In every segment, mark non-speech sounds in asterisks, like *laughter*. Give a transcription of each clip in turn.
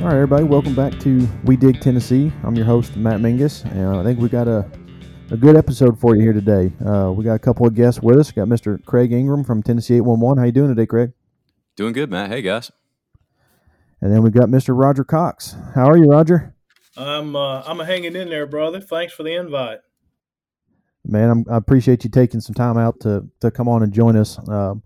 All right, everybody, welcome back to We Dig Tennessee. I'm your host, Matt Mingus, and I think we got a, a good episode for you here today. Uh, we got a couple of guests with us. We got Mr. Craig Ingram from Tennessee 811. How you doing today, Craig? Doing good, Matt. Hey, guys. And then we've got Mr. Roger Cox. How are you, Roger? I'm uh, I'm hanging in there, brother. Thanks for the invite. Man, I'm, i appreciate you taking some time out to to come on and join us. Um,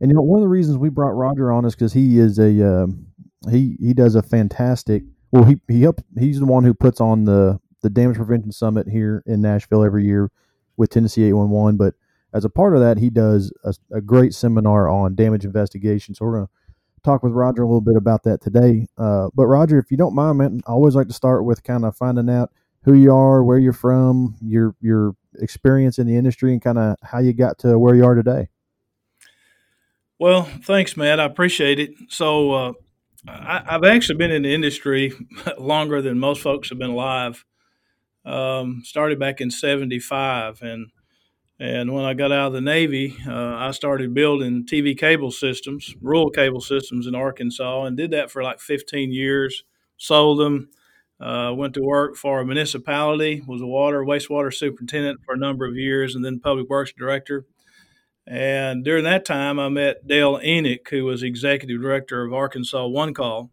and you know, one of the reasons we brought Roger on is because he is a um, he he does a fantastic. Well, he he help, he's the one who puts on the the damage prevention summit here in Nashville every year with Tennessee 811. But as a part of that, he does a, a great seminar on damage investigation. So we're gonna talk with Roger a little bit about that today. Uh, but Roger, if you don't mind, man, I always like to start with kind of finding out who you are, where you're from, your your experience in the industry, and kind of how you got to where you are today. Well, thanks, Matt. I appreciate it. So, uh, I, have actually been in the industry *laughs* longer than most folks have been alive. Um, started back in '75, and and when I got out of the Navy, uh, I started building TV cable systems, rural cable systems in Arkansas, and did that for like 15 years. Sold them. Uh, went to work for a municipality. Was a water wastewater superintendent for a number of years, and then public works director and during that time, I met Dale Enoch, who was executive director of Arkansas One Call.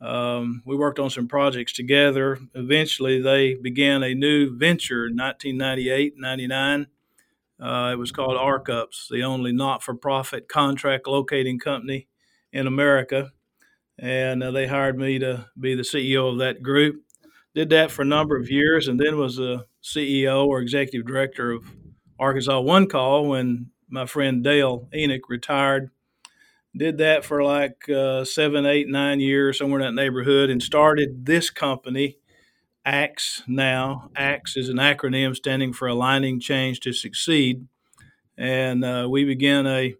Um, we worked on some projects together. Eventually, they began a new venture in 1998 99. Uh, it was called ArcUps, the only not for profit contract locating company in America. And uh, they hired me to be the CEO of that group. Did that for a number of years and then was the CEO or executive director of Arkansas One Call when my friend Dale Enoch retired. Did that for like uh, seven, eight, nine years, somewhere in that neighborhood, and started this company, ACTS now. ACTS is an acronym standing for Aligning Change to Succeed. And uh, we began a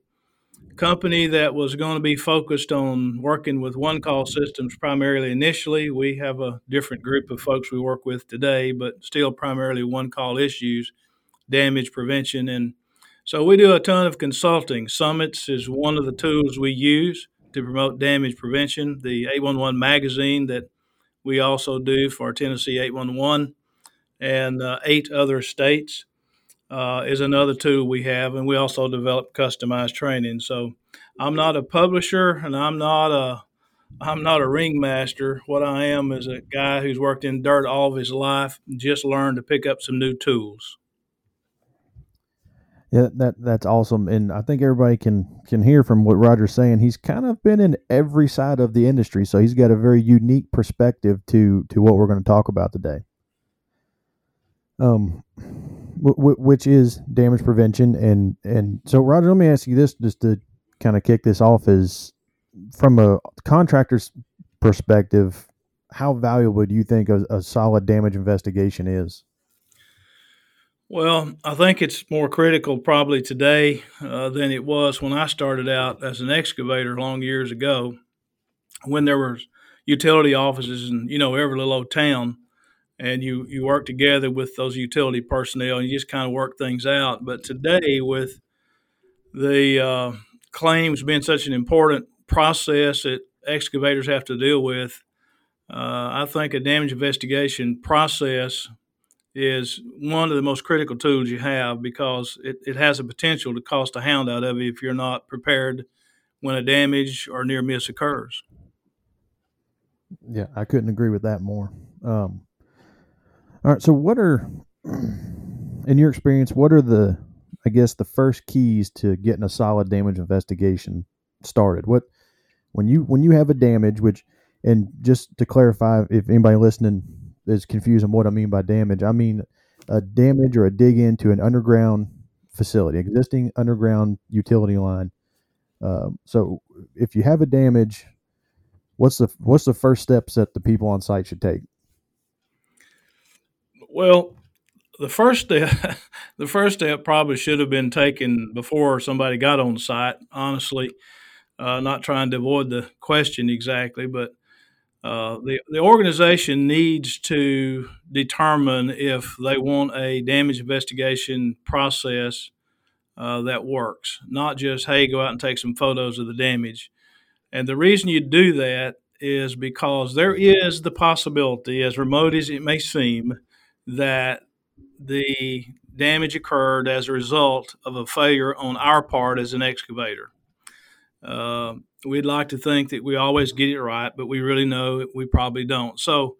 company that was going to be focused on working with one call systems primarily initially. We have a different group of folks we work with today, but still primarily one call issues, damage prevention, and so we do a ton of consulting. Summits is one of the tools we use to promote damage prevention. The 811 magazine that we also do for Tennessee 811 and uh, eight other states uh, is another tool we have, and we also develop customized training. So I'm not a publisher, and I'm not a I'm not a ringmaster. What I am is a guy who's worked in dirt all of his life, just learned to pick up some new tools. Yeah, that that's awesome, and I think everybody can can hear from what Roger's saying. He's kind of been in every side of the industry, so he's got a very unique perspective to to what we're going to talk about today. Um, w- w- which is damage prevention, and and so Roger, let me ask you this, just to kind of kick this off, is from a contractor's perspective, how valuable do you think a, a solid damage investigation is? Well, I think it's more critical probably today uh, than it was when I started out as an excavator long years ago, when there were utility offices in you know every little old town, and you you work together with those utility personnel and you just kind of work things out. But today, with the uh, claims being such an important process that excavators have to deal with, uh, I think a damage investigation process is one of the most critical tools you have because it, it has a potential to cost a hound out of you if you're not prepared when a damage or near miss occurs. Yeah, I couldn't agree with that more. Um, all right, so what are, *clears throat* in your experience, what are the, I guess, the first keys to getting a solid damage investigation started? What, when you when you have a damage, which, and just to clarify, if anybody listening is confusing what I mean by damage. I mean a damage or a dig into an underground facility, existing underground utility line. Uh, so if you have a damage, what's the what's the first steps that the people on site should take? Well, the first step *laughs* the first step probably should have been taken before somebody got on site. Honestly, uh, not trying to avoid the question exactly, but uh, the, the organization needs to determine if they want a damage investigation process uh, that works, not just, hey, go out and take some photos of the damage. And the reason you do that is because there is the possibility, as remote as it may seem, that the damage occurred as a result of a failure on our part as an excavator. Uh, we'd like to think that we always get it right, but we really know we probably don't. So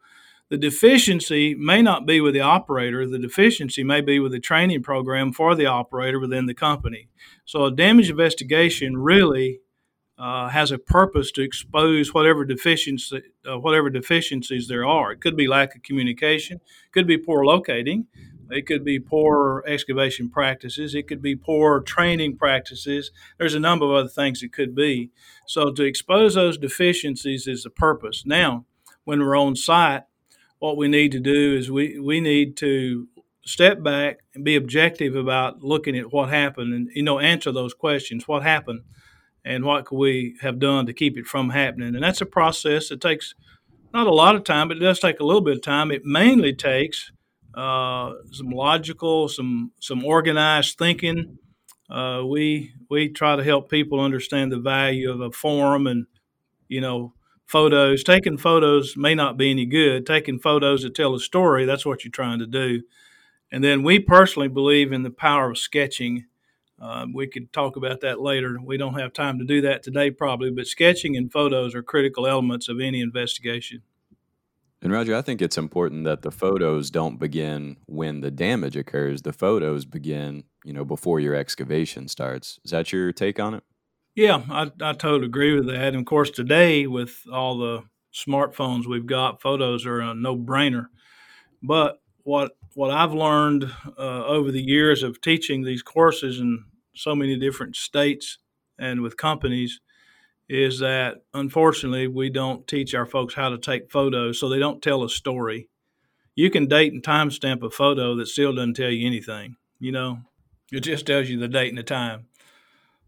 the deficiency may not be with the operator, the deficiency may be with the training program for the operator within the company. So a damage investigation really uh, has a purpose to expose whatever deficiency, uh, whatever deficiencies there are. It could be lack of communication, could be poor locating, it could be poor excavation practices. It could be poor training practices. There's a number of other things it could be. So to expose those deficiencies is the purpose. Now, when we're on site, what we need to do is we, we need to step back and be objective about looking at what happened and you know answer those questions. What happened? And what could we have done to keep it from happening? And that's a process that takes not a lot of time, but it does take a little bit of time. It mainly takes uh, some logical, some some organized thinking. Uh, we we try to help people understand the value of a form and you know photos. Taking photos may not be any good. Taking photos that tell a story that's what you're trying to do. And then we personally believe in the power of sketching. Uh, we could talk about that later. We don't have time to do that today, probably, but sketching and photos are critical elements of any investigation. And Roger, I think it's important that the photos don't begin when the damage occurs. The photos begin, you know, before your excavation starts. Is that your take on it? Yeah, I, I totally agree with that. And of course, today with all the smartphones we've got, photos are a no-brainer. But what what I've learned uh, over the years of teaching these courses in so many different states and with companies is that unfortunately we don't teach our folks how to take photos, so they don't tell a story. You can date and timestamp a photo that still doesn't tell you anything. You know, it just tells you the date and the time.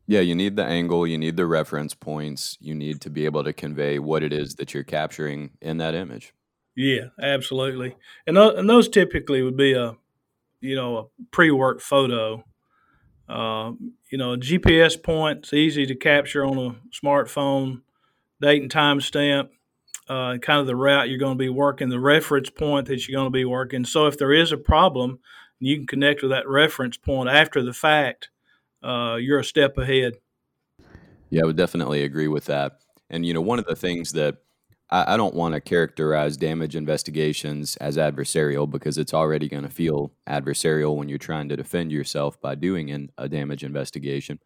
Yeah, you need the angle, you need the reference points, you need to be able to convey what it is that you're capturing in that image. Yeah, absolutely. And, th- and those typically would be a, you know, a pre-work photo uh, you know, GPS points easy to capture on a smartphone, date and time stamp, uh, kind of the route you're going to be working, the reference point that you're going to be working. So if there is a problem, you can connect with that reference point after the fact. Uh, you're a step ahead. Yeah, I would definitely agree with that. And you know, one of the things that I, I don't want to characterize damage investigations as adversarial because it's already going to feel adversarial when you're trying to defend yourself by doing an, a damage investigation.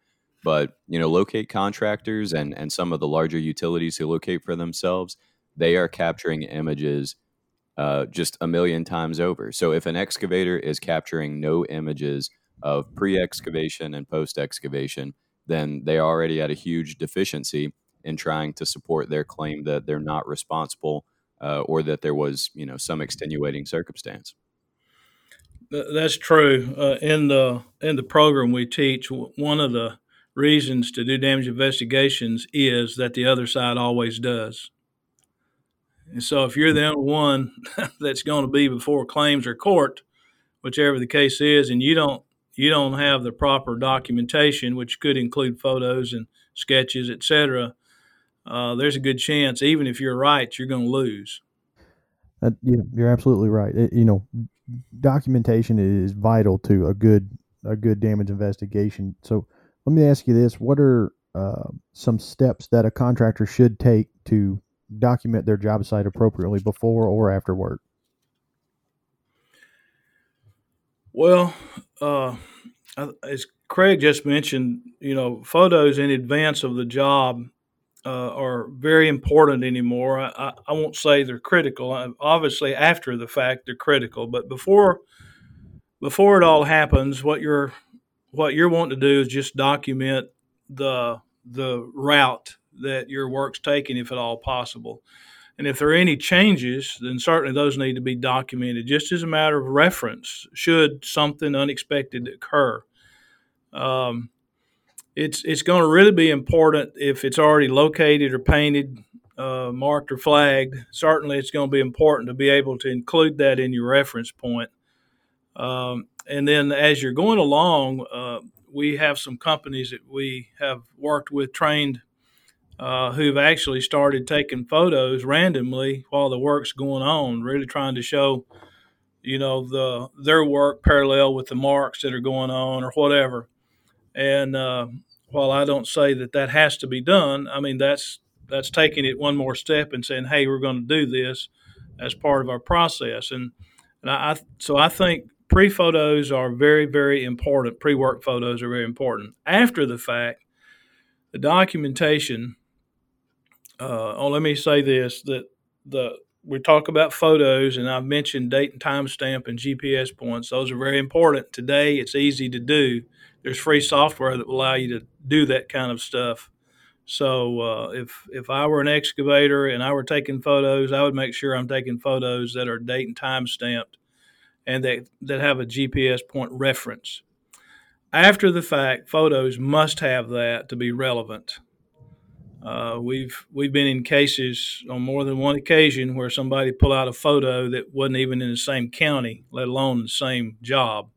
But you know, locate contractors and and some of the larger utilities who locate for themselves, they are capturing images uh, just a million times over. So if an excavator is capturing no images of pre-excavation and post-excavation, then they are already at a huge deficiency in trying to support their claim that they're not responsible uh, or that there was, you know, some extenuating circumstance. That's true. Uh, in the in the program we teach, one of the reasons to do damage investigations is that the other side always does. And so, if you're the only one *laughs* that's going to be before claims or court, whichever the case is, and you don't you don't have the proper documentation, which could include photos and sketches, etc., uh, there's a good chance, even if you're right, you're going to lose. Uh, yeah, you're absolutely right. It, you know, documentation is vital to a good a good damage investigation. So let me ask you this: What are uh, some steps that a contractor should take to document their job site appropriately before or after work? Well, uh, as Craig just mentioned, you know, photos in advance of the job uh, are very important anymore. I, I, won't say they're critical. Obviously, after the fact, they're critical. But before before it all happens, what you're what you're wanting to do is just document the the route that your work's taking, if at all possible. And if there are any changes, then certainly those need to be documented, just as a matter of reference, should something unexpected occur. Um, it's it's going to really be important if it's already located or painted, uh, marked or flagged. Certainly, it's going to be important to be able to include that in your reference point. Um, and then as you're going along, uh, we have some companies that we have worked with, trained uh, who've actually started taking photos randomly while the work's going on, really trying to show, you know, the their work parallel with the marks that are going on or whatever. And uh, while I don't say that that has to be done, I mean that's that's taking it one more step and saying, hey, we're going to do this as part of our process. And and I so I think pre photos are very very important. Pre work photos are very important. After the fact, the documentation. Uh, oh, let me say this: that the we talk about photos, and I've mentioned date and timestamp and GPS points. Those are very important. Today, it's easy to do. There's free software that will allow you to do that kind of stuff. So uh, if if I were an excavator and I were taking photos, I would make sure I'm taking photos that are date and time stamped, and that that have a GPS point reference. After the fact, photos must have that to be relevant. Uh, we've we've been in cases on more than one occasion where somebody pulled out a photo that wasn't even in the same county, let alone the same job.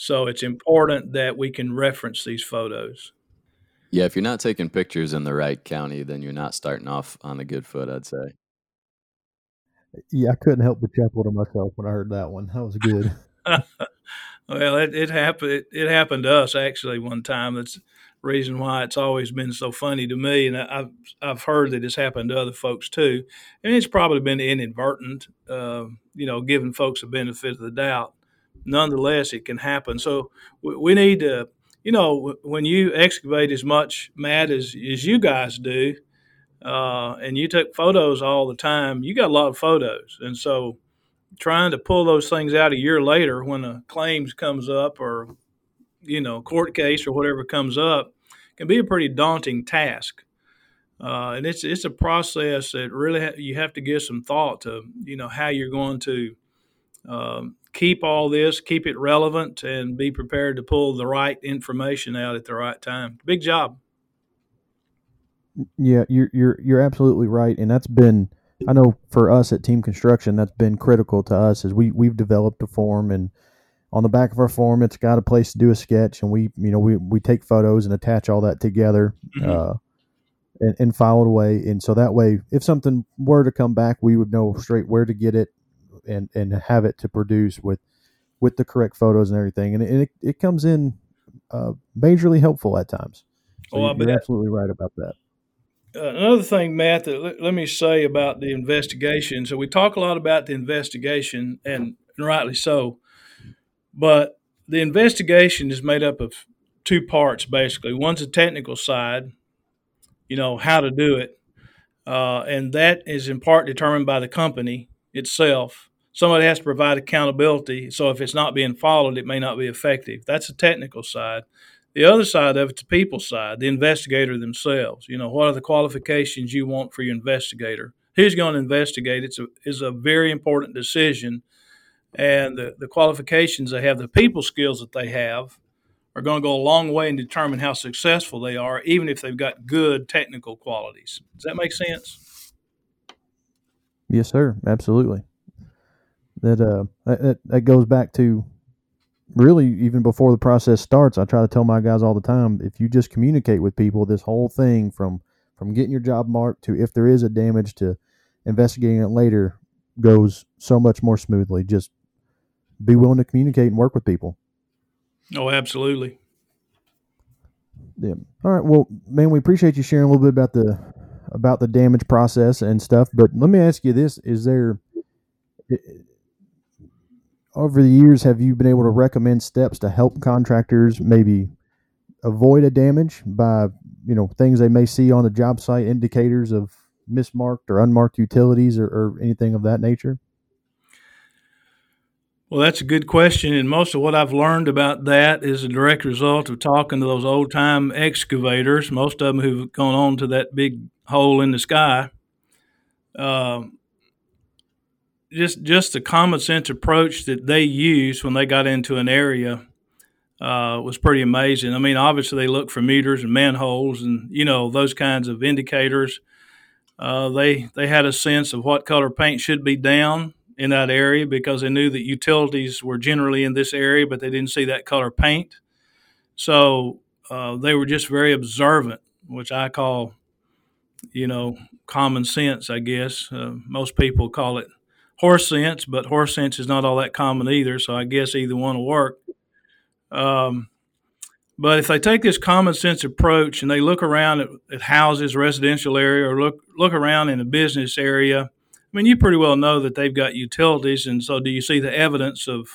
So it's important that we can reference these photos. Yeah, if you're not taking pictures in the right county, then you're not starting off on a good foot, I'd say. Yeah, I couldn't help but chuckle to myself when I heard that one. That was good. *laughs* well, it, it happened. It, it, happened to us actually one time. That's the reason why it's always been so funny to me, and I've I've heard that it's happened to other folks too, and it's probably been inadvertent. Uh, you know, giving folks a benefit of the doubt. Nonetheless, it can happen. So we, we need to you know, when you excavate as much, Matt, as, as you guys do, uh, and you took photos all the time, you got a lot of photos. And so trying to pull those things out a year later when a claims comes up or, you know, court case or whatever comes up can be a pretty daunting task. Uh, and it's it's a process that really ha- you have to give some thought to, you know, how you're going to um, keep all this, keep it relevant, and be prepared to pull the right information out at the right time. Big job. Yeah, you're you're you're absolutely right, and that's been I know for us at Team Construction that's been critical to us as we we've developed a form and on the back of our form it's got a place to do a sketch and we you know we we take photos and attach all that together mm-hmm. uh, and, and file it away and so that way if something were to come back we would know straight where to get it and and have it to produce with with the correct photos and everything, and it it comes in uh, majorly helpful at times. So oh, you're, absolutely right about that. Uh, another thing, Matt, that let, let, me say about the investigation. So we talk a lot about the investigation, and, and rightly so. But the investigation is made up of two parts, basically. One's a technical side, you know, how to do it, uh, and that is in part determined by the company itself somebody has to provide accountability. So if it's not being followed, it may not be effective. That's the technical side. The other side of it's the people side, the investigator themselves. You know, what are the qualifications you want for your investigator? Who's going to investigate? It's a, is a very important decision. And the, the qualifications they have, the people skills that they have, are going to go a long way and determine how successful they are, even if they've got good technical qualities. Does that make sense? Yes, sir. Absolutely that uh that, that goes back to really even before the process starts i try to tell my guys all the time if you just communicate with people this whole thing from from getting your job marked to if there is a damage to investigating it later goes so much more smoothly. Just be willing to communicate and work with people. Oh absolutely. Yeah all right. Well man we appreciate you sharing a little bit about the about the damage process and stuff but let me ask you this. Is there over the years have you been able to recommend steps to help contractors maybe avoid a damage by you know things they may see on the job site indicators of mismarked or unmarked utilities or, or anything of that nature well, that's a good question. And most of what I've learned about that is a direct result of talking to those old time excavators, most of them who've gone on to that big hole in the sky. Um, just just the common sense approach that they used when they got into an area uh, was pretty amazing. I mean, obviously they look for meters and manholes and you know those kinds of indicators. Uh, they they had a sense of what color paint should be down in that area because they knew that utilities were generally in this area, but they didn't see that color paint. So uh, they were just very observant, which I call you know, common sense, I guess. Uh, most people call it horse sense, but horse sense is not all that common either. So I guess either one will work. Um, but if they take this common sense approach and they look around at, at, houses, residential area, or look look around in a business area, I mean, you pretty well know that they've got utilities. And so, do you see the evidence of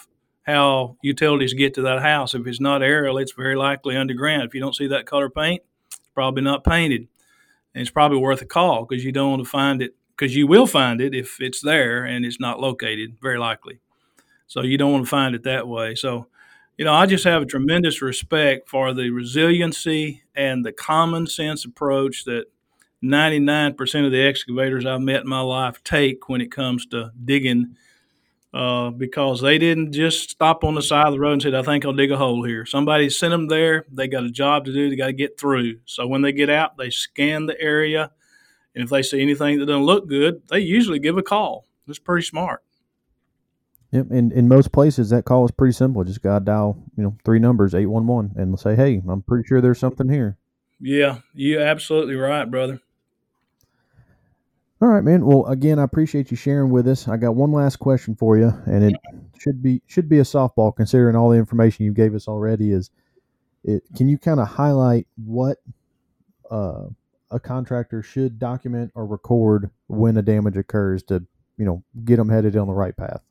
how utilities get to that house? If it's not aerial, it's very likely underground. If you don't see that color paint, it's probably not painted, and it's probably worth a call because you don't want to find it because you will find it if it's there and it's not located, very likely. So you don't want to find it that way. So you know, I just have a tremendous respect for the resiliency and the common sense approach that 99% of the excavators I've met in my life take when it comes to digging uh, because they didn't just stop on the side of the road and said, I think I'll dig a hole here. Somebody sent them there. They got a job to do. They got to get through. So when they get out, they scan the area. And if they see anything that doesn't look good, they usually give a call. It's pretty smart. Yep. In in most places, that call is pretty simple. Just gotta dial, you know, three numbers, eight one one, and say, "Hey, I'm pretty sure there's something here." Yeah, you're absolutely right, brother. All right, man. Well, again, I appreciate you sharing with us. I got one last question for you, and it should be should be a softball considering all the information you gave us already. Is it? Can you kind of highlight what uh, a contractor should document or record when a damage occurs to, you know, get them headed on the right path?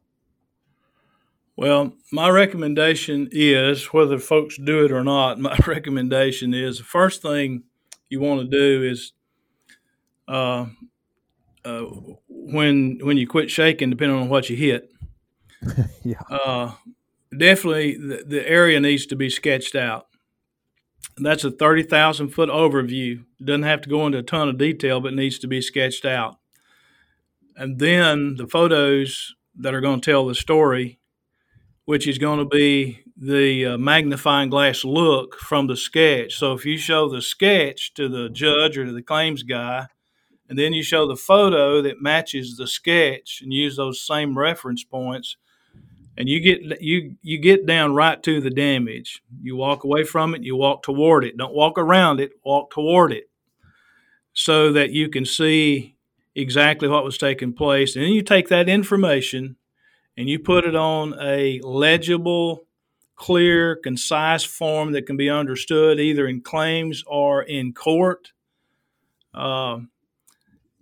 Well, my recommendation is whether folks do it or not, my *laughs* recommendation is the first thing you want to do is uh, uh, when when you quit shaking, depending on what you hit. *laughs* yeah. Uh, definitely, the, the, area needs to be sketched out. That's a thirty thousand foot overview. It doesn't have to go into a ton of detail, but needs to be sketched out. And then the photos that are going to tell the story which is going to be the uh, magnifying glass look from the sketch. So if you show the sketch to the judge or to the claims guy, and then you show the photo that matches the sketch and use those same reference points, and you get you you get down right to the damage. You walk away from it, you walk toward it. Don't walk around it, walk toward it. So that you can see exactly what was taking place. And then you take that information and you put it on a legible, clear, concise form that can be understood either in claims or in court, uh,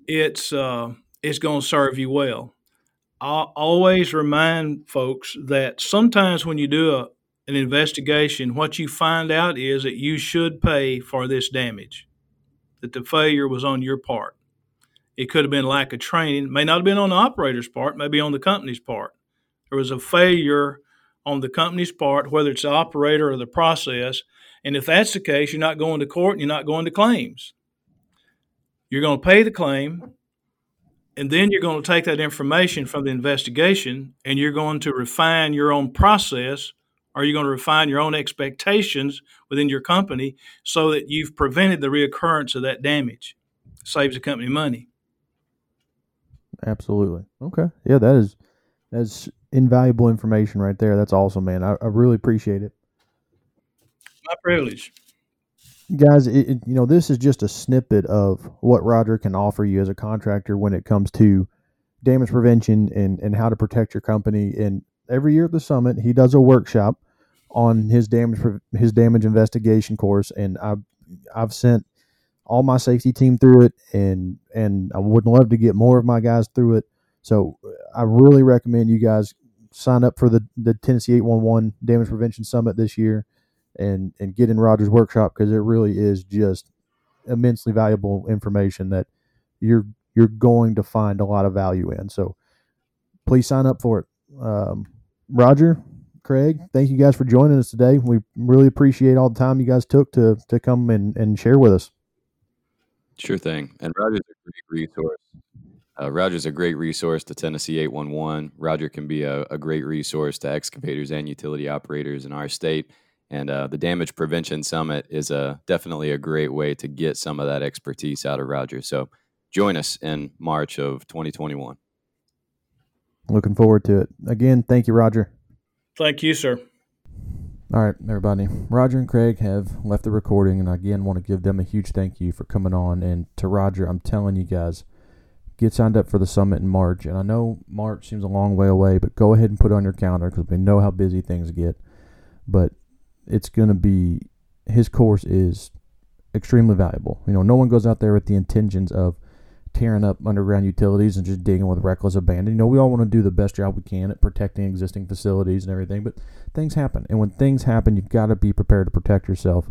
it's uh, it's going to serve you well. I always remind folks that sometimes when you do a, an investigation, what you find out is that you should pay for this damage, that the failure was on your part. It could have been lack of training, may not have been on the operator's part, maybe on the company's part there was a failure on the company's part, whether it's the operator or the process. And if that's the case, you're not going to court and you're not going to claims. You're going to pay the claim, and then you're going to take that information from the investigation and you're going to refine your own process or you're going to refine your own expectations within your company so that you've prevented the reoccurrence of that damage. Saves the company money. Absolutely. Okay. Yeah, that is that's invaluable information right there. That's awesome, man. I, I really appreciate it. My privilege. Guys, it, it, you know, this is just a snippet of what Roger can offer you as a contractor when it comes to damage prevention and, and how to protect your company. And every year at the summit, he does a workshop on his damage his damage investigation course, and I've I've sent all my safety team through it, and and I would love to get more of my guys through it. So uh, I really recommend you guys sign up for the, the Tennessee 811 Damage Prevention Summit this year and, and get in Roger's workshop because it really is just immensely valuable information that you're you're going to find a lot of value in. So please sign up for it. Um, Roger, Craig, thank you guys for joining us today. We really appreciate all the time you guys took to to come and, and share with us. Sure thing. And Roger's a great resource uh, Roger's a great resource to Tennessee 811. Roger can be a, a, great resource to excavators and utility operators in our state. And uh, the Damage Prevention Summit is a, definitely a great way to get some of that expertise out of Roger. So join us in March of 2021. Looking forward to it. Again, thank you, Roger. Thank you, sir. All right, everybody. Roger and Craig have left the recording, and I again want to give them a huge thank you for coming on. And to Roger, I'm telling you guys, get signed up for the summit in March. And I know March seems a long way away, but go ahead and put it on your calendar because we know how busy things get. But it's going to be, his course is extremely valuable. You know, no one goes out there with the intentions of tearing up underground utilities and just digging with reckless abandon. You know, we all want to do the best job we can at protecting existing facilities and everything, but things happen. And when things happen, you've got to be prepared to protect yourself.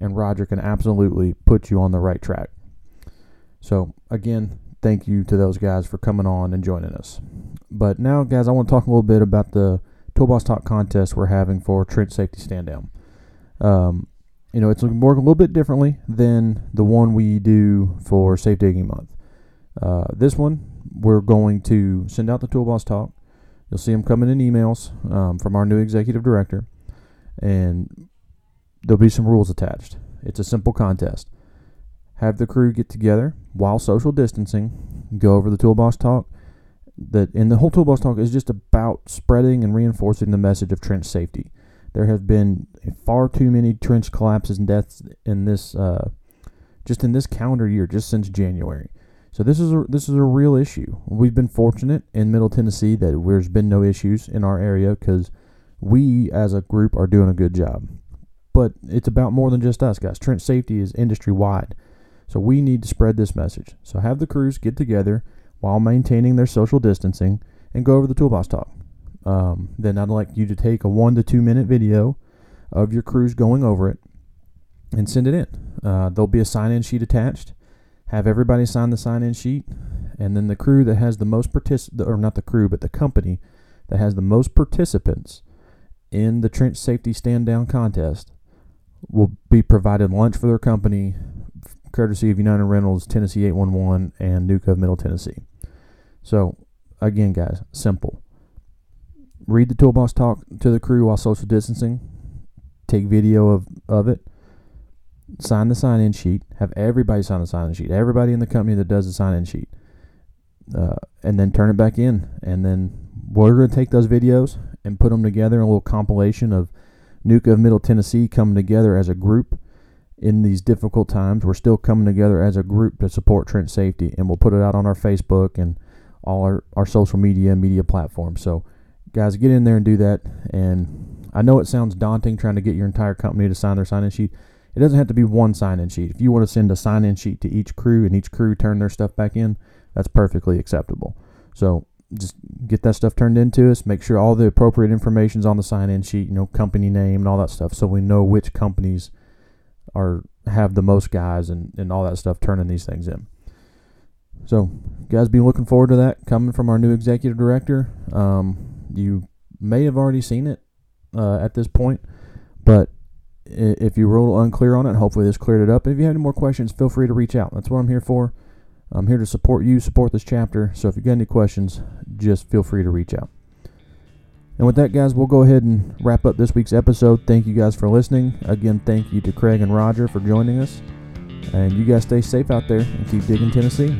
And Roger can absolutely put you on the right track. So, again, thank you to those guys for coming on and joining us. But now, guys, I want to talk a little bit about the Toolbox Talk contest we're having for trench safety stand down. Um, you know, it's going a little bit differently than the one we do for Safe Digging Month. Uh, this one, we're going to send out the Toolbox Talk. You'll see them coming in emails um, from our new executive director, and there'll be some rules attached. It's a simple contest. Have the crew get together while social distancing, go over the Toolbox Talk. That and the whole Toolbox Talk is just about spreading and reinforcing the message of trench safety. There have been far too many trench collapses and deaths in this, uh, just in this calendar year, just since January. So this is a, this is a real issue. We've been fortunate in Middle Tennessee that there's been no issues in our area because we as a group are doing a good job. But it's about more than just us, guys. Trench safety is industry wide. So we need to spread this message. So have the crews get together while maintaining their social distancing and go over the toolbox talk. Um, then I'd like you to take a one to two minute video of your crews going over it and send it in. Uh, there'll be a sign in sheet attached have everybody sign the sign in sheet, and then the crew that has the most particip or not the crew, but the company that has the most participants in the trench safety stand down contest will be provided lunch for their company, courtesy of United Rentals, Tennessee 811, and NUCA of Middle Tennessee. So, again, guys, simple. Read the toolbox talk to the crew while social distancing. Take video of, of it sign the sign in sheet, have everybody sign the sign in sheet, everybody in the company that does the sign in sheet, uh, and then turn it back in. And then we're going to take those videos and put them together in a little compilation of NUCA of Middle Tennessee coming together as a group in these difficult times. We're still coming together as a group to support trench safety, and we'll put it out on our Facebook and all our, our social media and media platforms. So, guys, get in there and do that. And I know it sounds daunting trying to get your entire company to sign their sign in sheet it doesn't have to be one sign in sheet. If you want to send a sign in sheet to each crew and each crew turn their stuff back in, that's perfectly acceptable. So just get that stuff turned into us. Make sure all the appropriate information is on the sign in sheet, you know, company name and all that stuff, so we know which companies are have the most guys and, and all that stuff turning these things in. So, guys, be looking forward to that coming from our new executive director. Um, you may have already seen it uh, at this point, but if you were a little unclear on it, hopefully this cleared it up. If you have any more questions, feel free to reach out. That's what I'm here for. I'm here to support you, support this chapter. So if you've got any questions, just feel free to reach out. And with that, guys, we'll go ahead and wrap up this week's episode. Thank you guys for listening. Again, thank you to Craig and Roger for joining us. And you guys stay safe out there and keep digging Tennessee.